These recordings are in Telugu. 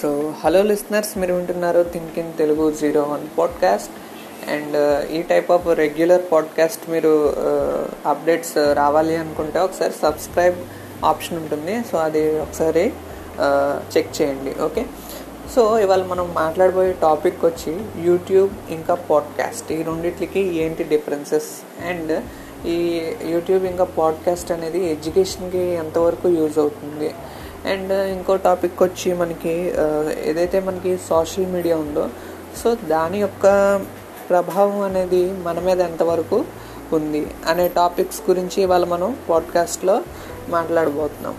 సో హలో లిస్నర్స్ మీరు వింటున్నారు think in Telugu zero one podcast and ఈ టైప్ ఆఫ్ రెగ్యులర్ పాడ్కాస్ట్ మీరు uh, అప్డేట్స్ uh, రావాలి అనుకుంటే ఒకసారి సబ్స్క్రైబ్ ఆప్షన్ ఉంటుంది. సో అది ఒకసారి uh, చెక్ చేయండి. ఓకే సో ఇవాళ మనం మాట్లాడబోయే టాపిక్ వచ్చి యూట్యూబ్ ఇంకా పాడ్కాస్ట్ ఈ రెండింటికి ఏంటి డిఫరెన్సెస్ అండ్ ఈ యూట్యూబ్ ఇంకా పాడ్కాస్ట్ అనేది ఎడ్యుకేషన్కి ఎంతవరకు యూజ్ అవుతుంది? అండ్ ఇంకో టాపిక్ వచ్చి మనకి ఏదైతే మనకి సోషల్ మీడియా ఉందో సో దాని యొక్క ప్రభావం అనేది మన మీద ఎంతవరకు ఉంది అనే టాపిక్స్ గురించి ఇవాళ మనం పాడ్కాస్ట్లో మాట్లాడబోతున్నాం.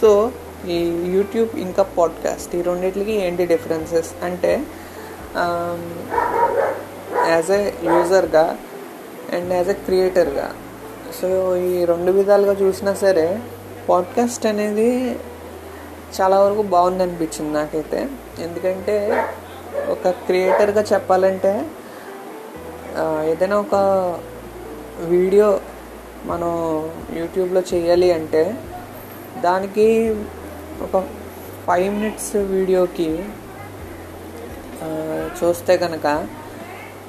సో ఈ యూట్యూబ్ ఇంకా పాడ్కాస్ట్ ఈ రెండింటికి ఏంటి డిఫరెన్సెస్ అంటే యాజ్ ఏ యూజర్గా అండ్ యాజ్ ఎ క్రియేటర్గా. సో ఈ రెండు విధాలుగా చూసినా సరే పాడ్కాస్ట్ అనేది చాలా వరకు బాగుంది అనిపించింది నాకైతే. ఎందుకంటే ఒక క్రియేటర్గా చెప్పాలంటే ఏదైనా ఒక వీడియో మనం యూట్యూబ్లో చేయాలి అంటే దానికి ఒక ఫైవ్ మినిట్స్ వీడియోకి చూస్తే కనుక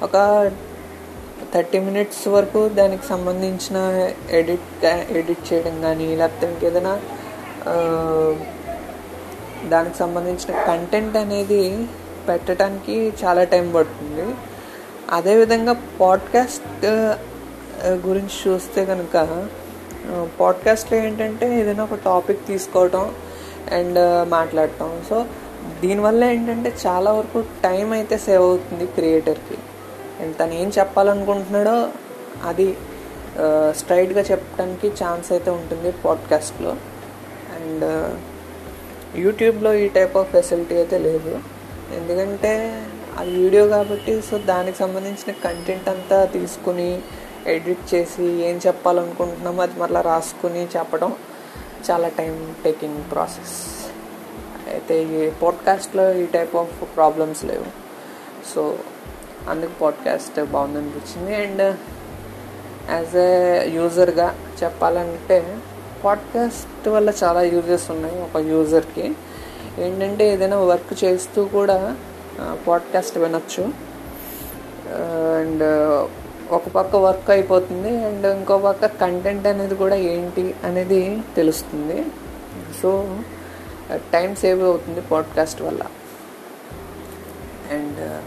ఒక థర్టీ మినిట్స్ వరకు దానికి సంబంధించిన ఎడిట్ ఎడిట్ చేయడం కానీ లేకపోతే ఇంకేదైనా దానికి సంబంధించిన కంటెంట్ అనేది పెట్టడానికి చాలా టైం పడుతుంది. అదేవిధంగా పాడ్కాస్ట్ గురించి చూస్తే కనుక పాడ్కాస్ట్లో ఏంటంటే ఏదైనా ఒక టాపిక్ తీసుకోవటం అండ్ మాట్లాడటం. సో దీనివల్ల ఏంటంటే చాలా వరకు టైం అయితే సేవ్ అవుతుంది క్రియేటర్కి. అండ్ తను ఏం చెప్పాలనుకుంటున్నాడో అది స్ట్రైట్గా చెప్పడానికి ఛాన్స్ అయితే ఉంటుంది పాడ్కాస్ట్లో అండ్ యూట్యూబ్లో ఈ టైప్ ఆఫ్ ఫెసిలిటీ అయితే లేదు. ఎందుకంటే అది వీడియో కాబట్టి సో దానికి సంబంధించిన కంటెంట్ అంతా తీసుకుని ఎడిట్ చేసి ఏం చెప్పాలనుకుంటున్నామో అది మళ్ళీ రాసుకుని చెప్పడం చాలా టైం టేకింగ్ ప్రాసెస్ అయితే ఈ పాడ్కాస్ట్లో ఈ టైప్ ఆఫ్ ప్రాబ్లమ్స్ లేవు. సో అందుకు పాడ్కాస్ట్ బాగుందనిపించింది. అండ్ యాజ్ ఏ యూజర్గా చెప్పాలంటే పాడ్కాస్ట్ వల్ల చాలా యూజెస్ ఉన్నాయి ఒక యూజర్కి ఏంటంటే ఏదైనా వర్క్ చేస్తూ కూడా పాడ్కాస్ట్ వినొచ్చు. అండ్ ఒక పక్క వర్క్ అయిపోతుంది. అండ్ ఇంకో పక్క కంటెంట్ అనేది కూడా ఏంటి అనేది తెలుస్తుంది. సో టైం సేవ్ అవుతుంది పాడ్కాస్ట్ వల్ల. అండ్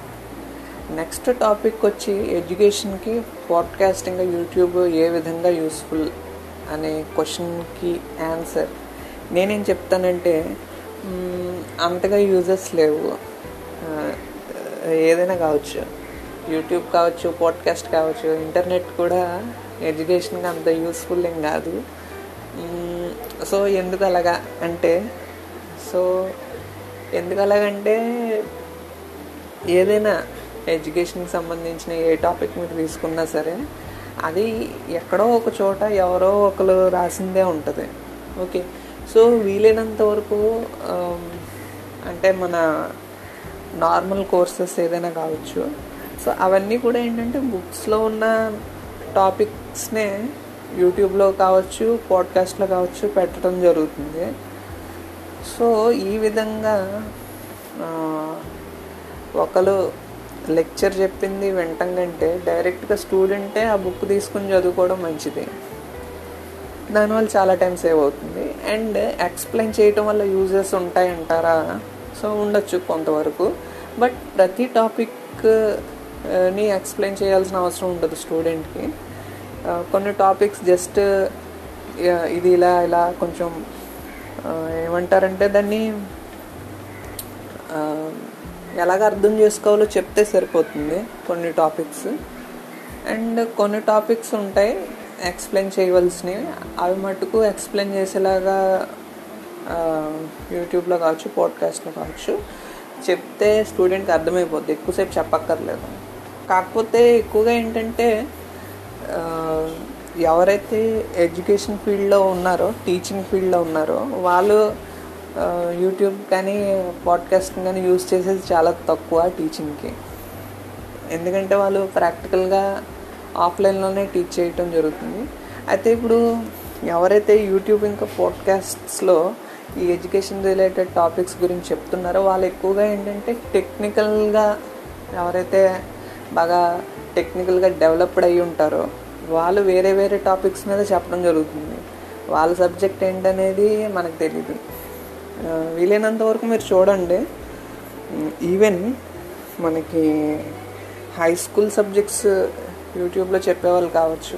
నెక్స్ట్ టాపిక్ వచ్చి ఎడ్యుకేషన్కి పాడ్కాస్టింగ్ యూట్యూబ్ ఏ విధంగా యూస్ఫుల్ అనే క్వశ్చన్కి ఆన్సర్. నేనేం చెప్తానంటే అంతగా యూజెస్ లేవు. ఏదైనా కావచ్చు. యూట్యూబ్ కావచ్చు పాడ్కాస్ట్ కావచ్చు ఇంటర్నెట్ కూడా ఎడ్యుకేషన్కి అంత యూస్ఫుల్ ఏం కాదు. సో ఎందుకు అలాగా అంటే సో ఎందుకు అలాగంటే ఏదైనా ఎడ్యుకేషన్కి సంబంధించిన ఏ టాపిక్ మీరు తీసుకున్నా సరే అది ఎక్కడో ఒక చోట ఎవరో ఒకరు రాసిందే ఉంటుంది. ఓకే. సో వీలైనంత వరకు అంటే మన నార్మల్ కోర్సెస్ ఏదైనా కావచ్చు. సో అవన్నీ కూడా ఏంటంటే బుక్స్లో ఉన్న టాపిక్స్నే యూట్యూబ్లో కావచ్చు పాడ్కాస్ట్లో కావచ్చు పెట్టడం జరుగుతుంది. సో ఈ విధంగా ఒకరు లెక్చర్ చెప్పింది వినటం కంటే డైరెక్ట్గా స్టూడెంటే ఆ బుక్ తీసుకుని చదువుకోవడం మంచిది. దానివల్ల చాలా టైం సేవ్ అవుతుంది. అండ్ ఎక్స్ప్లెయిన్ చేయటం వల్ల యూజెస్ ఉంటాయంటారా? సో ఉండొచ్చు కొంతవరకు. బట్ ప్రతి టాపిక్ని ఎక్స్ప్లెయిన్ చేయాల్సిన అవసరం ఉండదు స్టూడెంట్కి. కొన్ని టాపిక్స్ జస్ట్ ఇది ఇలా ఇలా కొంచెం ఏమంటారంటే దాన్ని ఎలాగ అర్థం చేసుకోవాలో చెప్తే సరిపోతుంది కొన్ని టాపిక్స్ అండ్ కొన్ని టాపిక్స్ ఉంటాయి ఎక్స్ప్లెయిన్ చేయవలసినవి. అవి మటుకు ఎక్స్ప్లెయిన్ చేసేలాగా యూట్యూబ్లో కావచ్చు పాడ్కాస్ట్లో కావచ్చు. చెప్తే స్టూడెంట్కి అర్థమైపోద్ది. ఎక్కువసేపు చెప్పక్కర్లేదు. కాకపోతే ఎక్కువగా ఏంటంటే ఎవరైతే ఎడ్యుకేషన్ ఫీల్డ్లో ఉన్నారో టీచింగ్ ఫీల్డ్లో ఉన్నారో వాళ్ళు యూట్యూబ్ కానీ పాడ్కాస్టింగ్ కానీ యూజ్ చేసేది చాలా తక్కువ టీచింగ్కి. ఎందుకంటే వాళ్ళు ప్రాక్టికల్గా ఆఫ్లైన్లోనే టీచ్ చేయటం జరుగుతుంది. అయితే ఇప్పుడు ఎవరైతే యూట్యూబ్ ఇంకా పాడ్కాస్ట్స్లో ఈ ఎడ్యుకేషన్ రిలేటెడ్ టాపిక్స్ గురించి చెప్తున్నారో వాళ్ళు ఎక్కువగా ఏంటంటే టెక్నికల్గా ఎవరైతే బాగా టెక్నికల్గా డెవలప్డ్ అయ్యి ఉంటారో వాళ్ళు వేరే వేరే టాపిక్స్ మీద చెప్పడం జరుగుతుంది. వాళ్ళ సబ్జెక్ట్ ఏంటనేది మనకు తెలియదు వీలైనంత వరకు మీరు చూడండి. ఈవెన్ మనకి హై స్కూల్ సబ్జెక్ట్స్ యూట్యూబ్లో చెప్పేవాళ్ళు కావచ్చు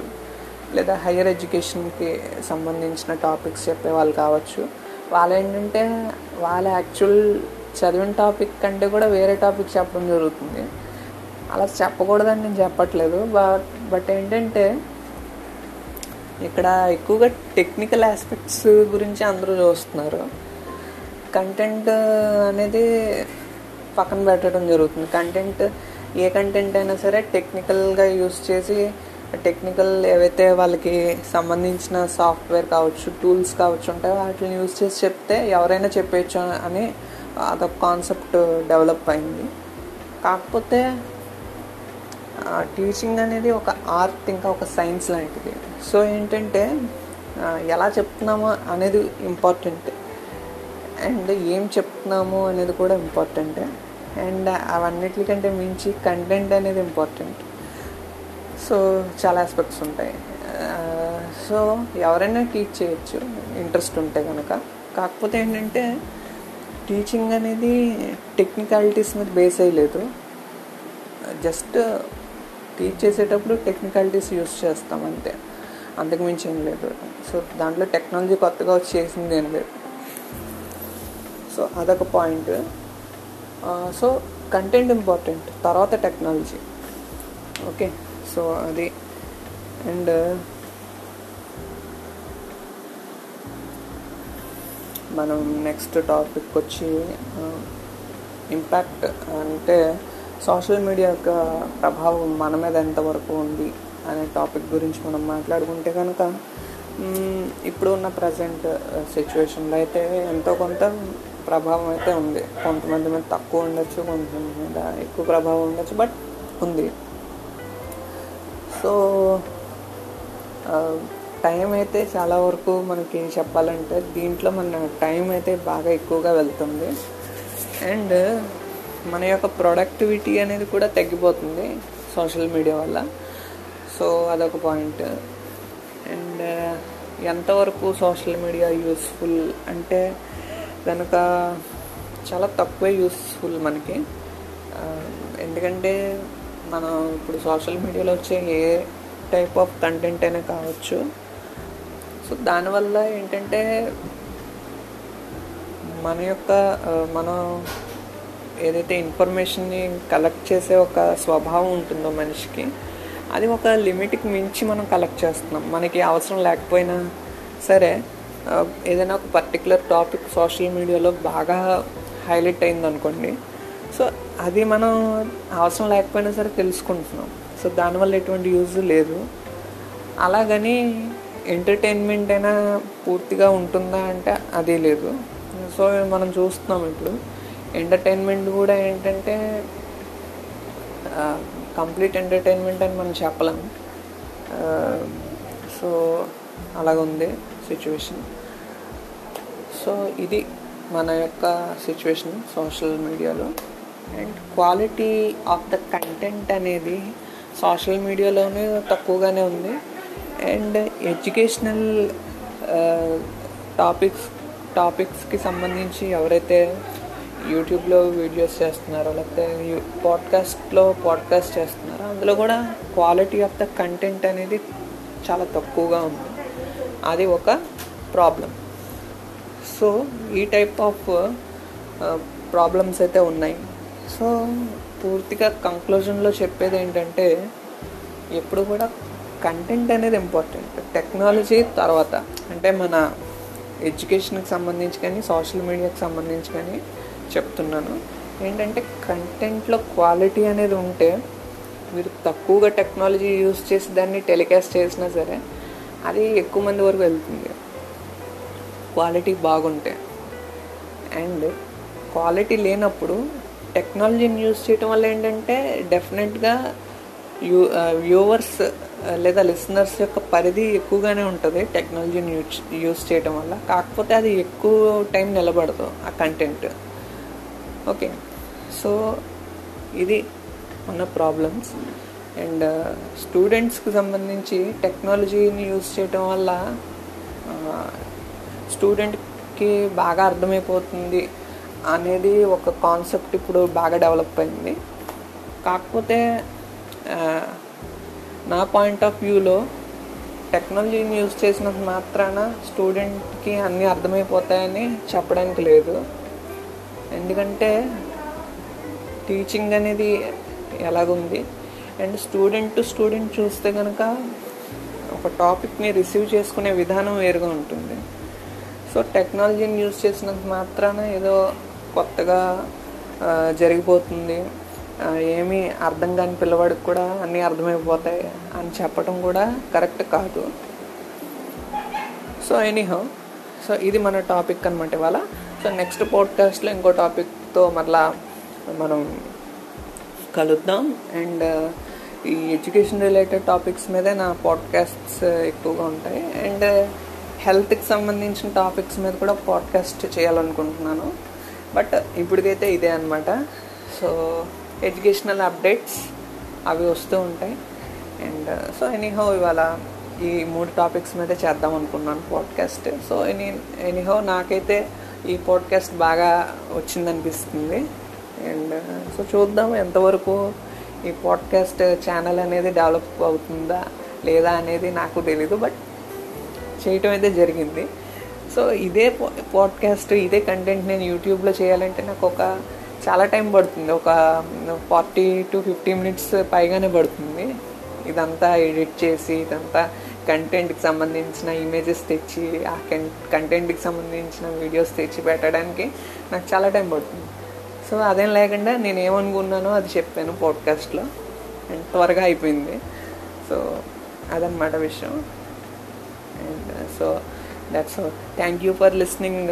లేదా హయ్యర్ ఎడ్యుకేషన్కి సంబంధించిన టాపిక్స్ చెప్పేవాళ్ళు కావచ్చు. వాళ్ళు ఏంటంటే వాళ్ళ యాక్చువల్ చదివిన టాపిక్ కంటే కూడా వేరే టాపిక్ చెప్పడం జరుగుతుంది. అలా చెప్పకూడదని నేను చెప్పట్లేదు. బట్ బట్ ఏంటంటే ఇక్కడ ఎక్కువగా టెక్నికల్ ఆస్పెక్ట్స్ గురించి అందరూ చూస్తున్నారు. కంటెంట్ uh, అనేది పక్కన పెట్టడం జరుగుతుంది. కంటెంట్ ఏ కంటెంట్ అయినా సరే టెక్నికల్గా యూస్ చేసి టెక్నికల్ ఏవైతే వాళ్ళకి సంబంధించిన సాఫ్ట్వేర్ కావచ్చు టూల్స్ కావచ్చు ఉంటాయో వాటిని యూస్ చేసి చెప్తే ఎవరైనా చెప్పేయచ్చు అని అదొక కాన్సెప్ట్ డెవలప్ అయింది. కాకపోతే టీచింగ్ అనేది ఒక ఆర్ట్ ఇంకా ఒక సైన్స్ లాంటిది. సో ఏంటంటే ఎలా చెప్తున్నామో అనేది ఇంపార్టెంట్ అండ్ ఏం చెప్తున్నాము అనేది కూడా ఇంపార్టెంట్. అండ్ అవన్నిటికంటే మించి కంటెంట్ అనేది ఇంపార్టెంట్. సో చాలా ఆస్పెక్ట్స్ ఉంటాయి. Uh, సో ఎవరైనా టీచ్ చేయొచ్చు. ఇంట్రెస్ట్ ఉంటే కనుక కాకపోతే ఏంటంటే టీచింగ్ అనేది టెక్నికాలిటీస్ మీద బేస్ అయ్యలేదు. జస్ట్ టీచ్ చేసేటప్పుడు టెక్నికాలిటీస్ యూస్ చేస్తాం అంతే. అంతకు మించి ఏం లేదు. సో దాంట్లో టెక్నాలజీ కొత్తగా వచ్చి చేసింది ఏం లేదు. సో అదొక పాయింట్. సో కంటెంట్ ఇంపార్టెంట్ తర్వాత టెక్నాలజీ. ఓకే సో అది. అండ్ మనం నెక్స్ట్ టాపిక్ వచ్చి ఇంపాక్ట్ అంటే సోషల్ మీడియా యొక్క ప్రభావం మన మీద ఎంతవరకు ఉంది అనే టాపిక్ గురించి మనం మాట్లాడుకుంటే కనుక ఇప్పుడు ఉన్న ప్రజెంట్ సిచ్యువేషన్లో అయితే ఎంతో కొంత ప్రభావం అయితే ఉంది. కొంతమంది మీద తక్కువ ఉండొచ్చు కొంతమంది మీద ఎక్కువ ప్రభావం ఉండొచ్చు బట్ ఉంది. సో టైం అయితే చాలా వరకు మనకి చెప్పాలంటే దీంట్లో మన టైం అయితే బాగా ఎక్కువగా వెళ్తుంది. అండ్ మన యొక్క ప్రొడక్టివిటీ అనేది కూడా తగ్గిపోతుంది సోషల్ మీడియా వల్ల. సో అదొక పాయింట్. అండ్ ఎంతవరకు సోషల్ మీడియా యూస్ఫుల్ అంటే కనుక చాలా తక్కువే యూస్ఫుల్ మనకి. ఎందుకంటే మనం ఇప్పుడు సోషల్ మీడియాలో వచ్చే ఏ టైప్ ఆఫ్ కంటెంట్ అయినా కావచ్చు. సో దానివల్ల ఏంటంటే మన యొక్క మనం ఏదైతే ఇన్ఫర్మేషన్ని కలెక్ట్ చేసే ఒక స్వభావం ఉంటుందో మనిషికి అది ఒక లిమిట్కి మించి మనం కలెక్ట్ చేస్తున్నాం. మనకి అవసరం లేకపోయినా సరే ఏదైనా ఒక పర్టికులర్ టాపిక్ సోషల్ మీడియాలో బాగా హైలైట్ అయింది అనుకోండి సో అది మనం అవసరం లేకపోయినా సరే తెలుసుకుంటున్నాం. సో దానివల్ల ఎటువంటి యూజ్ లేదు. అలాగని ఎంటర్టైన్మెంట్ అయినా పూర్తిగా ఉంటుందా అంటే అది లేదు. సో మనం చూస్తున్నాం ఇప్పుడు. ఎంటర్టైన్మెంట్ కూడా ఏంటంటే కంప్లీట్ ఎంటర్టైన్మెంట్ అని మనం చెప్పలేము సో అలాగుంది సిచ్యువేషన్ సో ఇది మన యొక్క సిచ్యువేషన్ సోషల్ మీడియాలో and quality of the content అనేది సోషల్ మీడియాలోనే తక్కువగానే ఉంది. అండ్ ఎడ్యుకేషనల్ టాపిక్స్ టాపిక్స్కి సంబంధించి ఎవరైతే యూట్యూబ్లో వీడియోస్ చేస్తున్నారో లేకపోతే పాడ్కాస్ట్లో పాడ్కాస్ట్ చేస్తున్నారో అందులో కూడా క్వాలిటీ ఆఫ్ ద కంటెంట్ అనేది చాలా తక్కువగా ఉంది. అది ఒక ప్రాబ్లం సో ఈ టైప్ ఆఫ్ ప్రాబ్లమ్స్ అయితే ఉన్నాయి. సో పూర్తిగా కంక్లూజన్లో చెప్పేది ఏంటంటే ఎప్పుడు కూడా కంటెంట్ అనేది ఇంపార్టెంట్. టెక్నాలజీ తర్వాత అంటే మన ఎడ్యుకేషన్కి సంబంధించి కానీ సోషల్ మీడియాకి సంబంధించి కానీ చెప్తున్నాను. ఏంటంటే కంటెంట్లో క్వాలిటీ అనేది ఉంటే మీరు తక్కువగా టెక్నాలజీ యూస్ చేసి దాన్ని టెలికాస్ట్ చేసినా సరే అది ఎక్కువ మంది వరకు వెళ్తుంది. క్వాలిటీ బాగుంటే. అండ్ క్వాలిటీ లేనప్పుడు టెక్నాలజీని యూస్ చేయటం వల్ల ఏంటంటే డెఫినెట్గా యూ వ్యూవర్స్ లేదా లిసనర్స్ యొక్క పరిధి ఎక్కువగానే ఉంటుంది టెక్నాలజీని యూజ్ యూజ్ చేయటం వల్ల. కాకపోతే అది ఎక్కువ టైం నిలబడదు ఆ కంటెంట్. ఓకే. సో ఇది ఉన్న ప్రాబ్లమ్స్. అండ్ స్టూడెంట్స్కి సంబంధించి టెక్నాలజీని యూజ్ చేయటం వల్ల స్టూడెంట్కి బాగా అర్థమైపోతుంది అనేది ఒక కాన్సెప్ట్ ఇప్పుడు బాగా డెవలప్ అయింది. కాకపోతే నా పాయింట్ ఆఫ్ వ్యూలో టెక్నాలజీని యూజ్ చేసినంత మాత్రాన స్టూడెంట్కి అన్నీ అర్థమైపోతాయని చెప్పడానికి లేదు. ఎందుకంటే టీచింగ్ అనేది ఎలాగుంది? అండ్ స్టూడెంట్ టు స్టూడెంట్ చూస్తే కనుక ఒక టాపిక్ని రిసీవ్ చేసుకునే విధానం వేరుగా ఉంటుంది. సో టెక్నాలజీని యూజ్ చేసినంత మాత్రాన ఏదో కొత్తగా జరిగిపోతుంది. ఏమీ అర్థం కాని పిల్లవాడికి కూడా అన్నీ అర్థమైపోతాయి అని చెప్పడం కూడా కరెక్ట్ కాదు. సో ఎనీహౌ సో ఇది మన టాపిక్ అనమాట ఇవాళ. సో నెక్స్ట్ పాడ్కాస్ట్లో ఇంకో టాపిక్తో మరలా మనం కలుద్దాం. అండ్ ఈ ఎడ్యుకేషన్ రిలేటెడ్ టాపిక్స్ మీదే నా పాడ్కాస్ట్స్ ఎక్కువగా ఉంటాయి. అండ్ హెల్త్కి సంబంధించిన టాపిక్స్ మీద కూడా పాడ్కాస్ట్ చేయాలనుకుంటున్నాను. బట్ ఇప్పటికైతే ఇదే అనమాట సో ఎడ్యుకేషనల్ అప్డేట్స్ అవి వస్తూ ఉంటాయి. అండ్ సో ఎనీహో ఇవాళ ఈ మూడు టాపిక్స్ మీద చేద్దాం అనుకున్నాను పాడ్కాస్ట్. సో ఎనీ ఎనీహో నాకైతే ఈ పాడ్కాస్ట్ బాగా వచ్చిందనిపిస్తుంది. అండ్ సో చూద్దాం ఎంతవరకు ఈ పాడ్కాస్ట్ ఛానల్ అనేది డెవలప్ అవుతుందా లేదా అనేది నాకు తెలీదు. బట్ చేయటం అయితే జరిగింది. సో ఇదే పాడ్కాస్ట్ ఇదే కంటెంట్ నేను యూట్యూబ్లో చేయాలంటే నాకు ఒక చాలా టైం పడుతుంది. ఒక ఫార్టీ టు ఫిఫ్టీ మినిట్స్ పైగానే పడుతుంది. ఇదంతా ఎడిట్ చేసి ఇదంతా కంటెంట్కి సంబంధించిన ఇమేజెస్ తెచ్చి ఆ కంటెంట్కి సంబంధించిన వీడియోస్ తెచ్చి పెట్టడానికి నాకు చాలా టైం పడుతుంది. సో అదేం లేకుండా నేను ఏమనుకున్నానో అది చెప్పాను పాడ్కాస్ట్లో. అండ్ త్వరగా అయిపోయింది. సో అదనమాట విషయం. So that's thank you for listening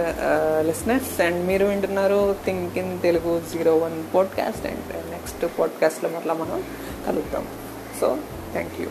listeners and మీరు వింటున్నారు think in Telugu zero one podcast and next పాడ్కాస్ట్లో మరలా మనం కలుద్దాం. So thank you